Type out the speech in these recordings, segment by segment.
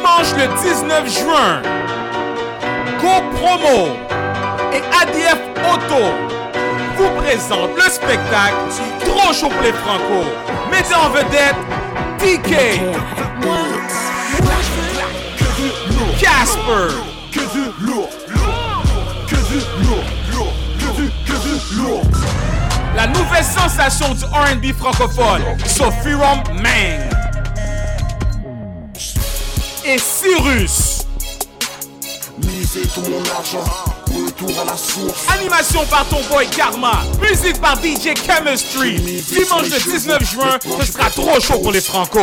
Dimanche le 19 juin, GoPromo et ADF Auto vous présentent le spectacle Trop chaud pour les Franco. Mettez en vedette TK, Casper, Que du lourd, que du lourd, que du, que du lourd. la nouvelle sensation du R&B francophone, Sophie Mang. Et Cyrus. Misez tout mon argent, retour à la source. Animation par ton boy Karma. Musique par DJ Chemistry. Dimanche le 19 juin, ce sera trop chaud pour les Franco.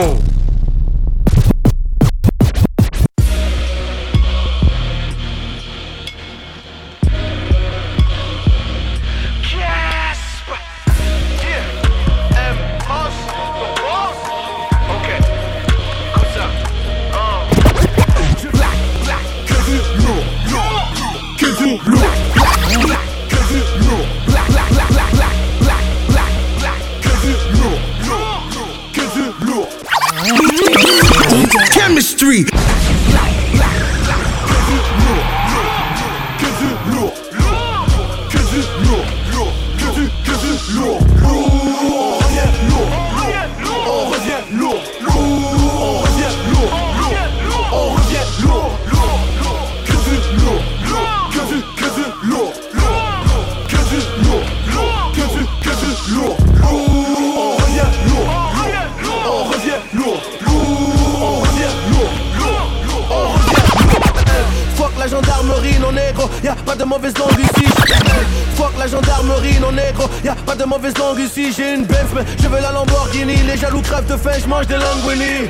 Les jaloux crèvent de faim, je mange des linguini.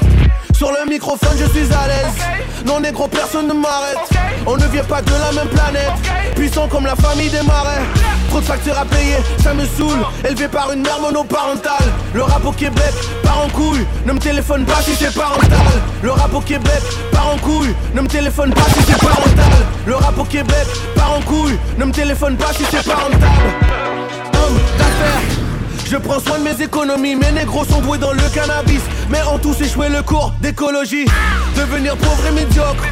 Sur le microphone, je suis à l'aise. Non négro, personne ne m'arrête. On ne vient pas de la même planète. Puissant comme la famille des marais. Trop de factures à payer, ça me saoule. Élevé par une mère monoparentale. Le rap au Québec part en couille. Ne me téléphone pas si c'est parental. Le rap au Québec part en couille. Ne me téléphone pas si c'est parental. Le rap au Québec part en couille. Ne me téléphone pas si c'est parental. Je prends soin de mes économies, mes négros sont doués dans le cannabis. Mais en tous échoué le cours d'écologie. Devenir pauvre et médiocre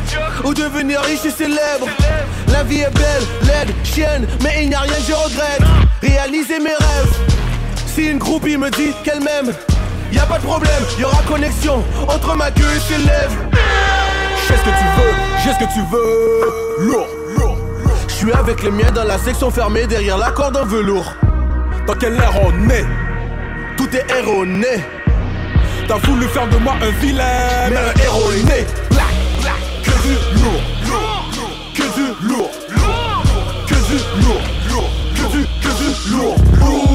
Ou devenir riche et célèbre. La vie est belle, laide, chienne Mais il n'y a rien que je regrette. Réaliser mes rêves. Si une groupie me dit qu'elle m'aime Y a pas de problème, y aura connexion Entre ma queue et ses lèvres. Je sais ce que tu veux, j'ai ce que tu veux. Lourd, lourd, lourd. Je suis avec les miens dans la section fermée Derrière la corde en velours Dans quelle ère on est? Tout est erroné. T'as voulu faire de moi un vilain, Mais un héros est né. Black, black, que du lourd, lourd, que du lourd, lourd, que du lourd, lourd, que du, que du lourd, lourd.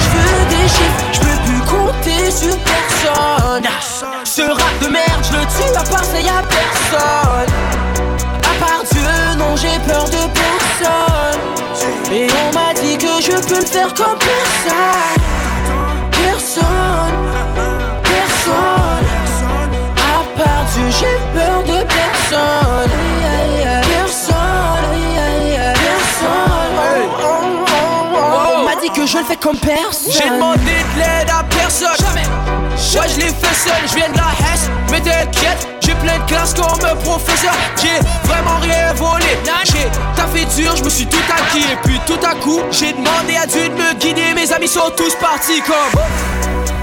Je veux des chiffres, je peux plus compter sur personne. Ce rap de merde, je le tue, à part ça y'a personne. À part Dieu, non j'ai peur de personne. Et on m'a dit que je peux le faire comme personne. Personne, personne. À part Dieu, j'ai peur de. Personne, je le fais comme personne. J'ai demandé de l'aide à personne. Jamais. Ouais, je l'ai fait seul, je viens de la Hesse. Mais t'inquiète, j'ai plein de classe comme un professeur. J'ai vraiment rien volé. J'ai taffé dur, je me suis tout acquis. Et puis tout à coup, j'ai demandé à Dieu de me guider. Mes amis sont tous partis comme.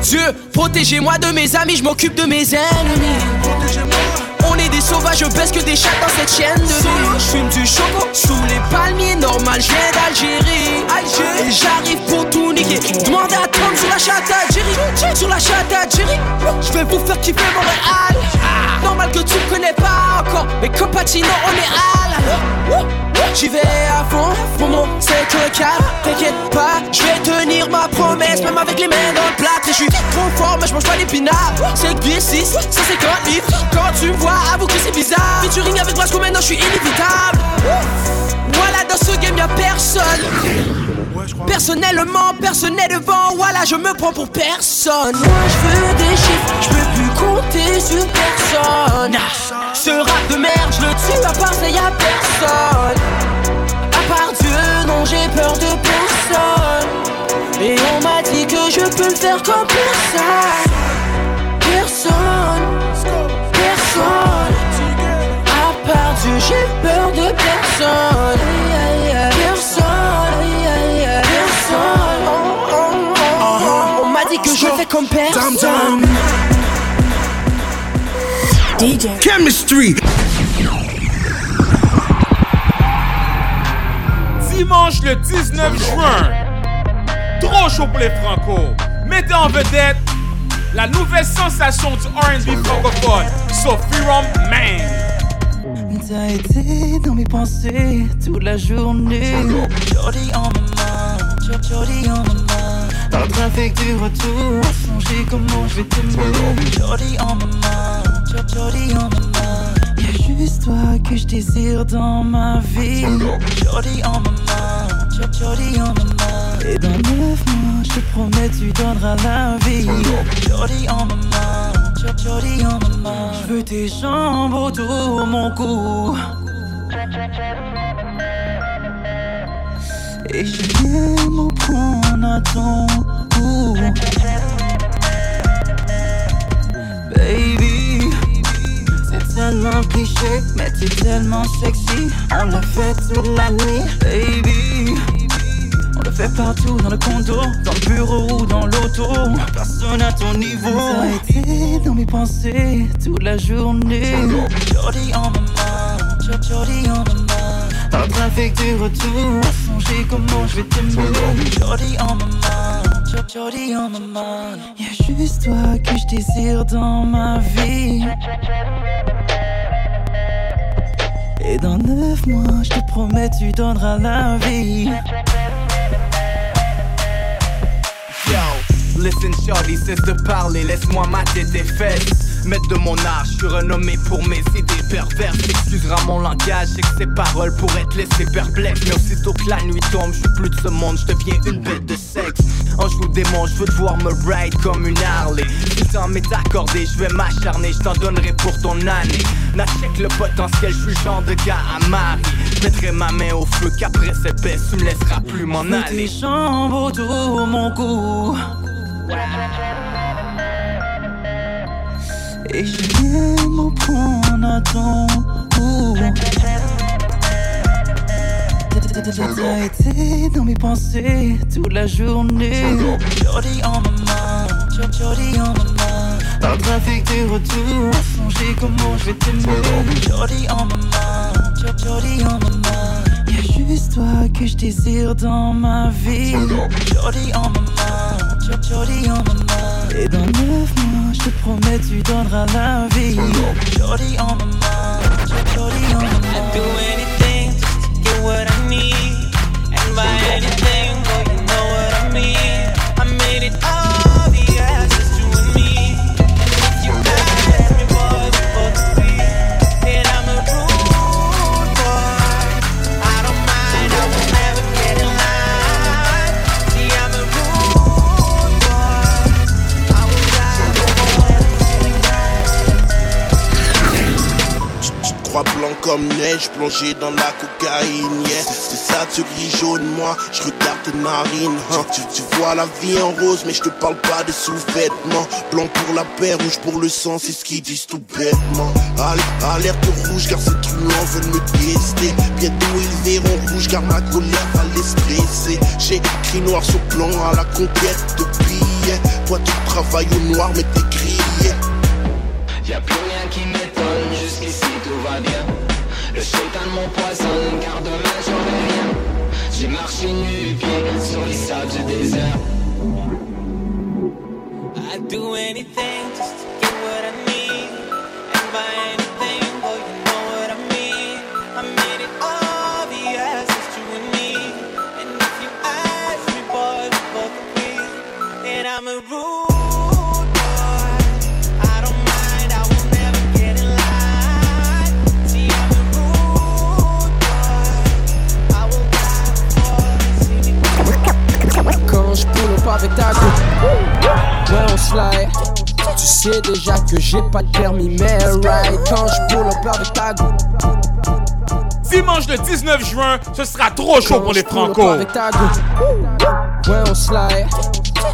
Dieu, protégez-moi de mes amis, je m'occupe de mes ennemis. On sauvages, je baisse que des chats dans cette chaîne de vie. Je fume du choco sous les palmiers, normal, je viens d'Algérie. Algérie. Et j'arrive pour tout niquer. Demandez à Tom sur la chatte Algérie. Sur la chatte Algérie. Je vais vous faire kiffer Montréal. Normal que tu me connais pas encore. Mais comme Patino, on est hal. J'y vais à fond, pour mon c'est que cap T'inquiète pas, je vais tenir ma promesse Même avec les mains dans le Et je suis trop fort mais je mange pas l'épinard 5 pieds 6, 150 livres tu me vois, avoue que c'est bizarre Featuring avec Brasco maintenant je suis inévitable Voilà dans ce game y'a personne Personnellement, personne n'est devant, voilà, je me prends pour personne. Moi, je veux des chiffres, je peux plus compter sur personne. Ce rap de merde, je le tue, à part ça, y a personne. À part Dieu, non, j'ai peur de personne. Et on m'a dit que je peux le faire comme. Personne, personne. Personne, personne. Oh, oh, oh. On m'a dit que je fais comme personne. DJ. Chemistry. Dimanche le 19 juin, trop chaud pour les Franco. Mettez en vedette la nouvelle sensation du R&B francophone, Sophie Rom Man. T'as été dans mes pensées toute la journée. Jordi en main, Jor- Jordi en main. Dans le trafic du retour, songer comment je vais t'aimer. Jordi en main, Jor- Jordi en main. Y'a juste toi que je désire dans ma vie. Jordi en main, Jor- Jordi en main. Et dans neuf mois, je te promets, tu donneras la vie. Jordi en main, Main. Je veux tes jambes autour mon cou. Et je viens me prendre à ton cou. Baby, c'est tellement cliché, mais t'es tellement sexy. On l'a fait toute la nuit, baby. On le fait partout dans le condo, dans le bureau ou dans l'auto. Personne à ton niveau. Été dans mes pensées toute la journée. Jordi en main, Jor- Jordi en main. Dans le trafic du retour, songer comment je vais t'aimer. Jordi en main, Jor- Jordi en main. Y'a juste toi que je désire dans ma vie. Et dans neuf mois, je te promets, tu donneras la vie. Listen shorty, cesse de parler, laisse-moi mater tes fesses. Maître de mon art, je suis renommé pour mes idées perverses. Excusera mon langage, c'est que ces paroles pourraient te laisser perplexe. Mais aussitôt que la nuit tombe, je suis plus de ce monde, je deviens une bête de sexe. En joue démon, je veux te voir me ride comme une Harley. Temps m'est accordé, je vais m'acharner, je t'en donnerai pour ton année. N'a check le potentiel, je suis le genre de gars à Marie. Je mettrai ma main au feu qu'après cette baisse, tu me laisseras plus m'en aller tes jambes autour mon cou. Et je viens me prendre à ton cou. T'as été dans mes pensées toute la journée. Jordi en main, Jor- Jordi en main. Dans le trafic du retour, songer comment je vais t'aimer. Jordi en main, Jor- Jordi en main. Y'a juste toi que je désire dans ma vie. Jordi en main, Jordi en main. Et dans neuf mois, je te promets, tu donneras la vie. Jordi en Jor- Jordi en main. do anything just to get what I need. And by anything, well, you know what I mean. I made it obvious, comme neige, plongé dans la cocaïne, yeah. C'est ça, tu ris jaune, moi, je regarde tes narines, hein. tu, vois la vie en rose, mais je te parle pas des sous-vêtements. Blanc pour la paix, rouge pour le sang, c'est ce qu'ils disent tout bêtement. Al- Alerte rouge, car ces truands veulent me tester. Bientôt ils verront rouge, car ma colère va les stresser. J'ai écrit noir sur blanc à la conquête de billets. Toi, tu travailles au noir, mais t'es grillé. Y'a plus rien qui m'étonne, Le shaitan m'empoisonne, car demain j'aurai rien. J'ai marché nu pied sur les sables du désert. I'd do anything just to get what I need. And by anything, well, you know what I mean. I made it obvious, it's you and me. And if you ask me, boy, we both agree. And I'm a rude avec ta go. Ouais, on slide. Tu sais déjà que j'ai pas de permis, mais right. Quand je pull up avec ta go. Dimanche le 19 juin, ce sera trop chaud pour les Franco. Avec ta go. Ouais, on slide.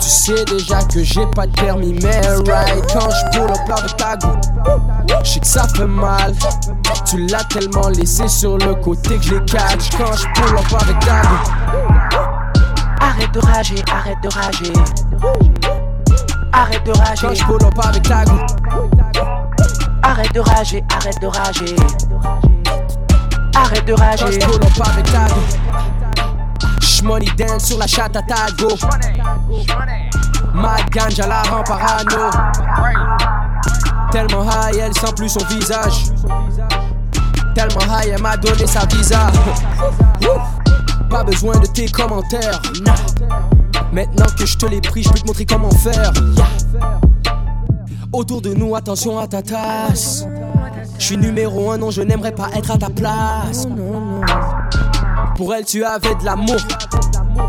Tu sais déjà que j'ai pas de permis, mais right. Quand je pull up avec ta go. Je sais que ça fait mal. Tu l'as tellement laissé sur le côté que je les catch. Quand je pull up avec ta go. Arrête de rager, arrête de rager. Arrête de rager. Quand je pull up avec ta go. Arrête de rager, arrête de rager. Arrête de rager. Quand je pull up avec ta go. J'money dance sur la chatte à ta go. Ma ganja la rend parano. Tellement high, elle sent plus son visage. Tellement high, elle m'a donné sa visa. Pas besoin de tes commentaires. Maintenant que je te l'ai pris, je peux te montrer comment faire. Autour de nous, attention à ta tasse. Je suis numéro un, non, je n'aimerais pas être à ta place. Pour elle, tu avais de l'amour.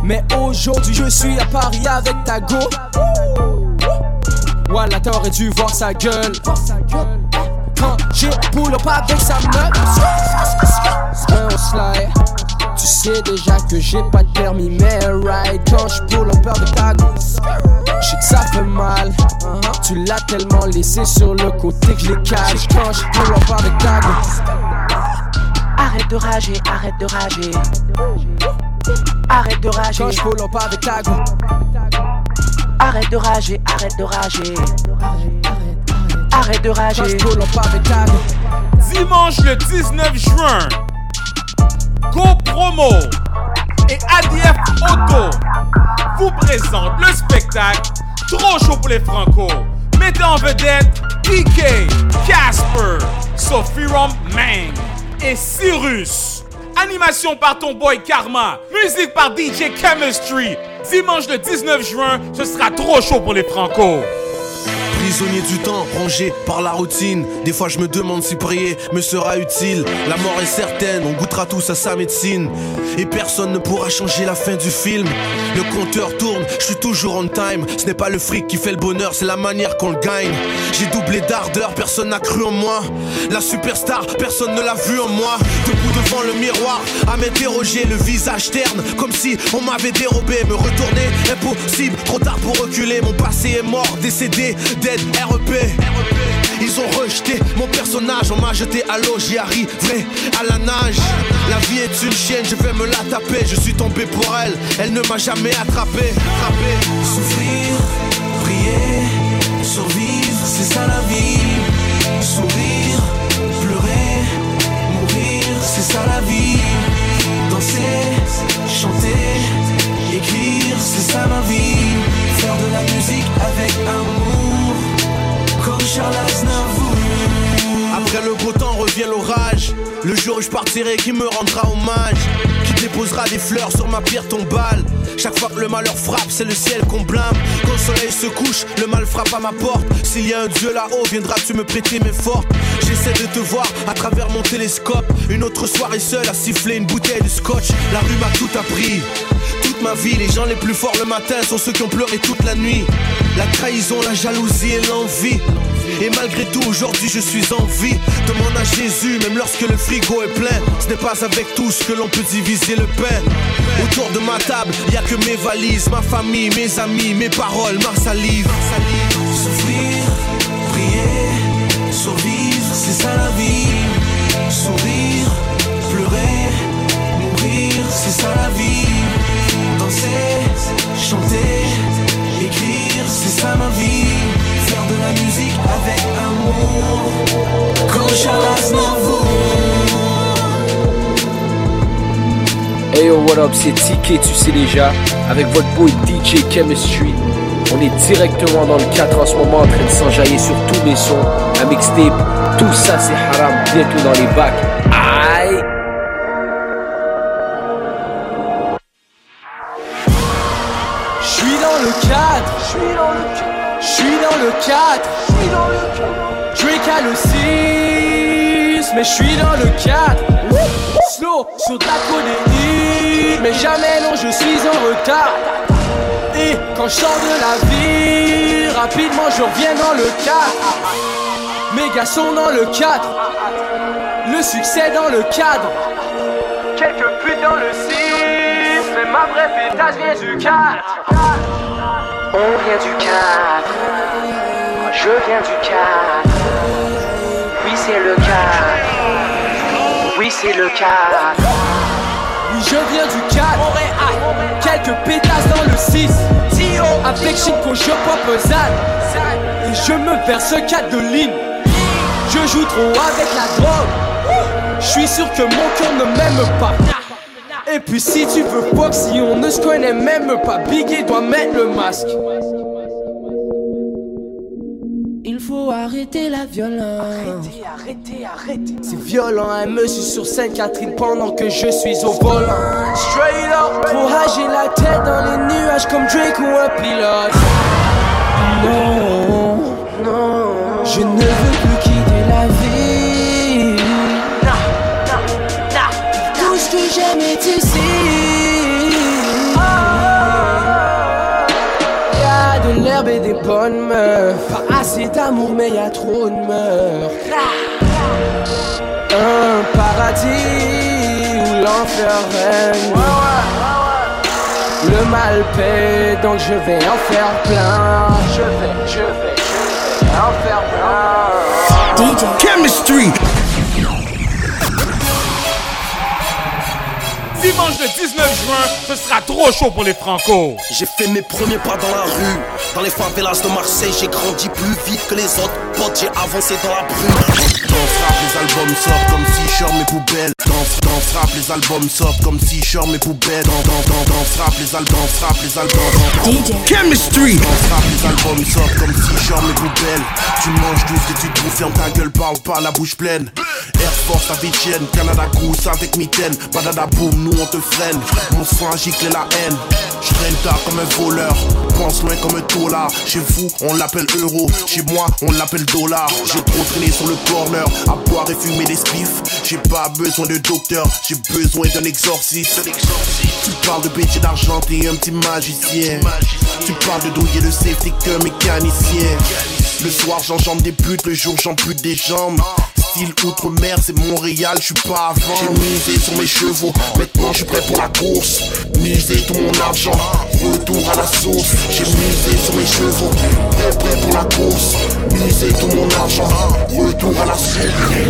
Mais aujourd'hui, je suis à Paris avec ta go. Voilà, t'aurais dû voir sa gueule. Quand j'ai pull up avec sa meuf. Slide. Tu sais déjà que j'ai pas de permis, mais right. Quand je pull up avec ta go. Je sais que ça fait mal. Tu l'as tellement laissé sur le côté que je les cache. Quand je pull up avec ta go. Arrête de rager, arrête de rager. Arrête de rager. Quand je pull up avec ta go. Arrête de rager, arrête de rager. Arrête de rager. Quand je pull up avec ta go. Dimanche le 19 juin, Go Promo et ADF Auto vous présentent le spectacle Trop chaud pour les Franco. Mettez en vedette PK, Casper, Sophie Rom Mang et Cyrus. Animation par ton boy Karma. Musique par DJ Chemistry. Dimanche le 19 juin, ce sera trop chaud pour les Franco. Prisonnier du temps, rongé par la routine. Des fois, je me demande si prier me sera utile. La mort est certaine, on goûtera tous à sa médecine. Et personne ne pourra changer la fin du film. Le compteur tourne, je suis toujours on time. Ce n'est pas le fric qui fait le bonheur, c'est la manière qu'on le gagne. J'ai doublé d'ardeur, personne n'a cru en moi. La superstar, personne ne l'a vu en moi. Debout devant le miroir, à m'interroger, le visage terne, comme si on m'avait dérobé. Me retourner, impossible, trop tard pour reculer. Mon passé est mort, décédé, REP. Ils ont rejeté mon personnage, on m'a jeté à l'eau, j'y arriverai à la nage. La vie est une chienne, je vais me la taper. Je suis tombé pour elle, elle ne m'a jamais attrapé. attrapé. Souffrir, prier, survivre, c'est ça la vie. Sourire, pleurer, mourir, c'est ça la vie. Qui me rendra hommage. Qui déposera des fleurs sur ma pierre tombale. Chaque fois que le malheur frappe, c'est le ciel qu'on blâme. Quand le soleil se couche, le mal frappe à ma porte. S'il y a un Dieu là-haut, viendras-tu me prêter mes fortes? J'essaie de te voir à travers mon télescope. Une autre soirée seule à siffler une bouteille de scotch. La rue m'a tout appris. Toute ma vie, les gens les plus forts le matin sont ceux qui ont pleuré toute la nuit. La trahison, la jalousie et l'envie. Et malgré tout, aujourd'hui je suis en vie. Demande à Jésus, même lorsque le frigo est plein. Ce n'est pas avec tous que l'on peut diviser le pain. Autour de ma table, y a que mes valises, ma famille, mes amis, mes paroles, ma salive. Souffrir, prier, survivre, c'est ça la vie. Sourire, pleurer, mourir, c'est ça la vie. Danser, chanter, écrire, c'est ça ma vie. De la musique avec amour, comme Charles Aznavour. Hey yo, what up, c'est TK, tu sais déjà, avec votre boy DJ Chemistry. On est directement dans le 4 en ce moment en train de s'enjailler sur tous les sons, un mixtape, tout ça c'est haram, bientôt dans les bacs. Aïe! J'suis dans le cadre, j'suis dans le cadre, j'suis dans le cadre, j'suis dans le cadre. Drake à le 6, mais j'suis dans le cadre. Slow sur la codéine, mais jamais non je suis en retard. Et quand je de la vie, rapidement je reviens dans le cadre. Mes gars sont dans le cadre. Le succès dans le cadre. Quelques putes dans le 6, mais ma vraie pétasse vient du cadre. On vient du cadre. Je viens du cadre. Oui, c'est le cadre. Oui, c'est le cadre. Oui, je viens du cadre. Quelques pétasses dans le 6. Avec Chico, je pop Zan. Et je me verse 4 de ligne. Je joue trop avec la drogue. Je suis sûr que mon cœur ne m'aime pas. Et puis si tu veux pas si on ne se connaît même pas, Biggie doit mettre le masque. Il faut arrêter la violence. Arrêtez, arrêtez, arrêtez. C'est violent, un monsieur sur Sainte-Catherine pendant que je suis au volant. Straight up. Trop âgé la tête dans les nuages comme Drake ou un pilote. Non, non, je ne bonnes meufs. Pas assez d'amour, mais y a trop de meufs. Un paradis où l'enfer règne. Le mal paie, donc je vais en faire plein. Je vais, je vais, je vais en faire plein. DJ Chemistry. Dimanche le 19 juin, ce sera trop chaud pour les Franco. J'ai fait mes premiers pas dans la rue. Dans les favelas de Marseille, j'ai grandi plus vite que les autres potes. J'ai avancé dans la brume. Dans frappe, les albums sortent comme si je mes poubelles. Dans, dans frappe, les albums sortent comme si je mes poubelles. Dans, dans, dans, dans frappe, les albums frappe, les albums. DJ Chemistry. Dans frappe, les albums sortent comme si je mes poubelles. Tu manges douce et tu te ferme ta gueule, parle pas la bouche pleine. Air Force avec Etienne, Canada Goose avec mitaine. Badada boom, nous on te freine. Mon sang gicle la haine. Je traîne tard comme un voleur. Pense loin comme un Chez vous, on l'appelle euro. Chez moi, on l'appelle dollar. J'ai trop traîné sur le corner. À boire et fumer des spliffs. J'ai pas besoin de docteur. J'ai besoin d'un exorciste. Tu parles de et d'argent, t'es un petit magicien. Tu parles de douiller le safety qu'un mécanicien. Le soir, j'enjambe des putes. Le jour, j'ampute des jambes. Style outre-mer, c'est Montréal, je suis pas avant. J'ai misé sur mes chevaux, maintenant je suis prêt pour la course. Misé tout mon argent, retour à la source. J'ai misé sur mes chevaux, prêt, prêt pour la course. Misé tout mon argent, retour à la source.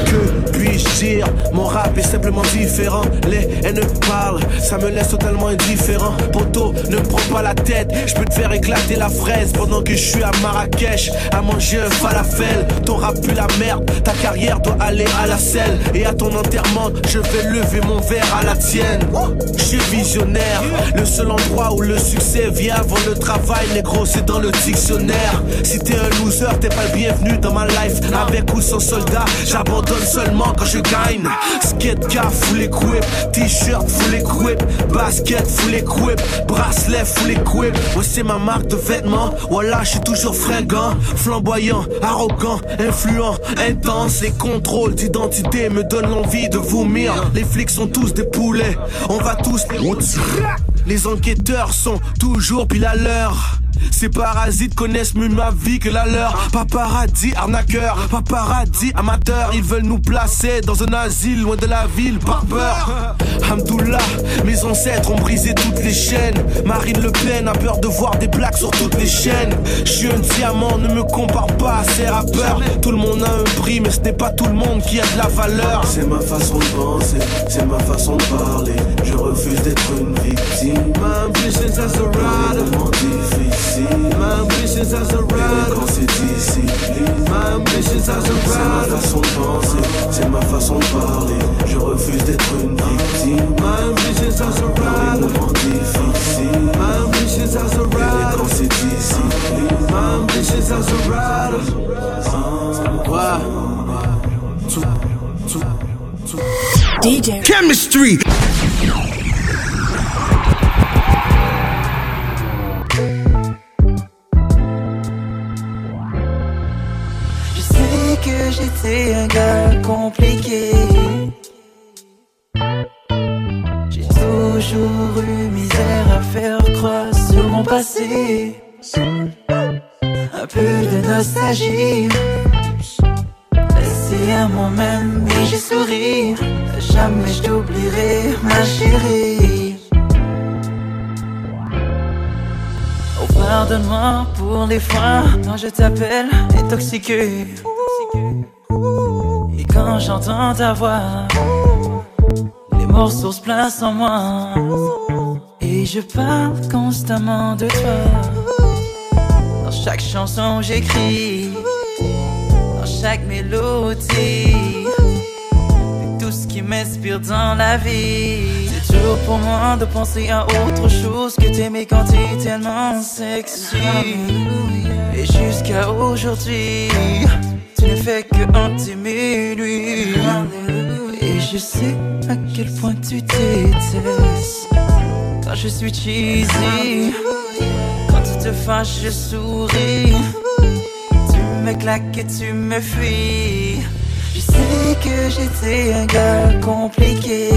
Que puis-je dire? Mon rap est simplement différent. Les haines parlent, ça me laisse totalement indifférent. Poto, ne prends pas la tête, je peux te faire éclater la fraise pendant que je suis à Marrakech à manger un falafel. Ton rap pue la merde, ta carrière doit aller à la selle. Et à ton enterrement, je vais lever mon verre à la tienne. Je suis visionnaire, le seul endroit où le succès vient avant le travail, négro, c'est dans le dictionnaire. Si t'es un loser, t'es pas le bienvenu dans ma life. Avec ou sans soldat, j'abandonne seulement quand je gagne. Skate car full equip, t-shirt full equip, basket full equip, bracelet full equip. Ouais, c'est ma marque de vêtements. Voilà, je suis toujours fringant, flamboyant, arrogant, influent, intense. Les contrôles d'identité me donnent l'envie de vomir. Les flics sont tous des poulets, on va tous les Les enquêteurs sont toujours pile à l'heure. Ces parasites connaissent mieux ma vie que la leur. Paparazzi, arnaqueur, paparazzi, amateur. Ils veulent nous placer dans un asile loin de la ville par peur. Hamdoullah, mes ancêtres ont brisé toutes les chaînes. Marine Le Pen a peur de voir des plaques sur toutes les chaînes. Je suis un diamant, ne me compare pas à ces rappeurs. Tout le monde a un prix, mais ce n'est pas tout le monde qui a de la valeur. C'est ma façon de penser, c'est ma façon de parler. Je refuse d'être une victime. My ambitions as a rider. Difficile. My ambitions as a rider. Quand c'est discipline. My ambitions as a rider. C'est ma façon de penser, c'est ma façon de parler. Je refuse d'être une victime. My ambitions as a rider. Moment difficile. My ambitions as a rider. Quand c'est discipline. My ambitions as a rider. Ouais. Tout, tout, tout. DJ Chemistry. Un peu de nostalgie. Laissé à moi-même et j'ai souri. Jamais je t'oublierai, ma chérie. Oh, pardonne-moi pour les fois quand je t'appelle intoxiqué. Et quand j'entends ta voix, les morceaux se placent en moi. Je parle constamment de toi. Dans chaque chanson j'écris, dans chaque mélodie. Et tout ce qui m'inspire dans la vie. C'est dur pour moi de penser à autre chose que t'aimer quand t'es tellement sexy. Et jusqu'à aujourd'hui, tu ne fais que hanter nuits. Et je sais à quel point tu détestes quand je suis cheesy. Quand tu te fâches, je souris. Tu me claques et tu me fuis. Je sais que j'étais un gars compliqué.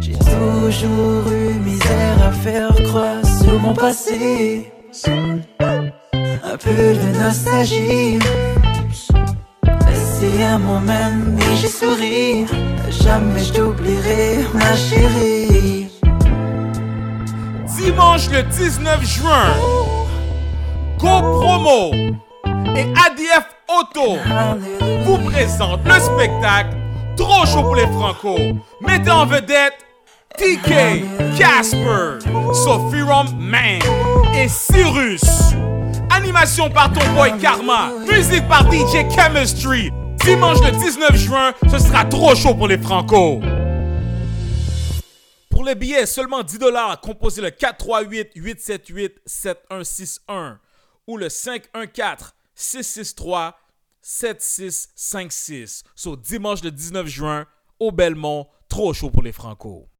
J'ai toujours eu misère à faire croire sur mon passé. Un peu de nostalgie. Laissé à moi-même et j'ai souri. Jamais je t'oublierai, ma chérie. Dimanche le 19 juin, Go Promo et ADF Auto vous présentent le spectacle Trop chaud pour les Franco. Mettez en vedette TK, Casper, Sophie Man et Cyrus. Animation par ton boy Karma. Musique par DJ Chemistry. Dimanche le 19 juin, ce sera trop chaud pour les Franco. Pour les billets, seulement 10 dollars. Composez le 438-878-7161 ou le 514-663-7656. Sur dimanche le 19 juin, au Belmont, trop chaud pour les Franco.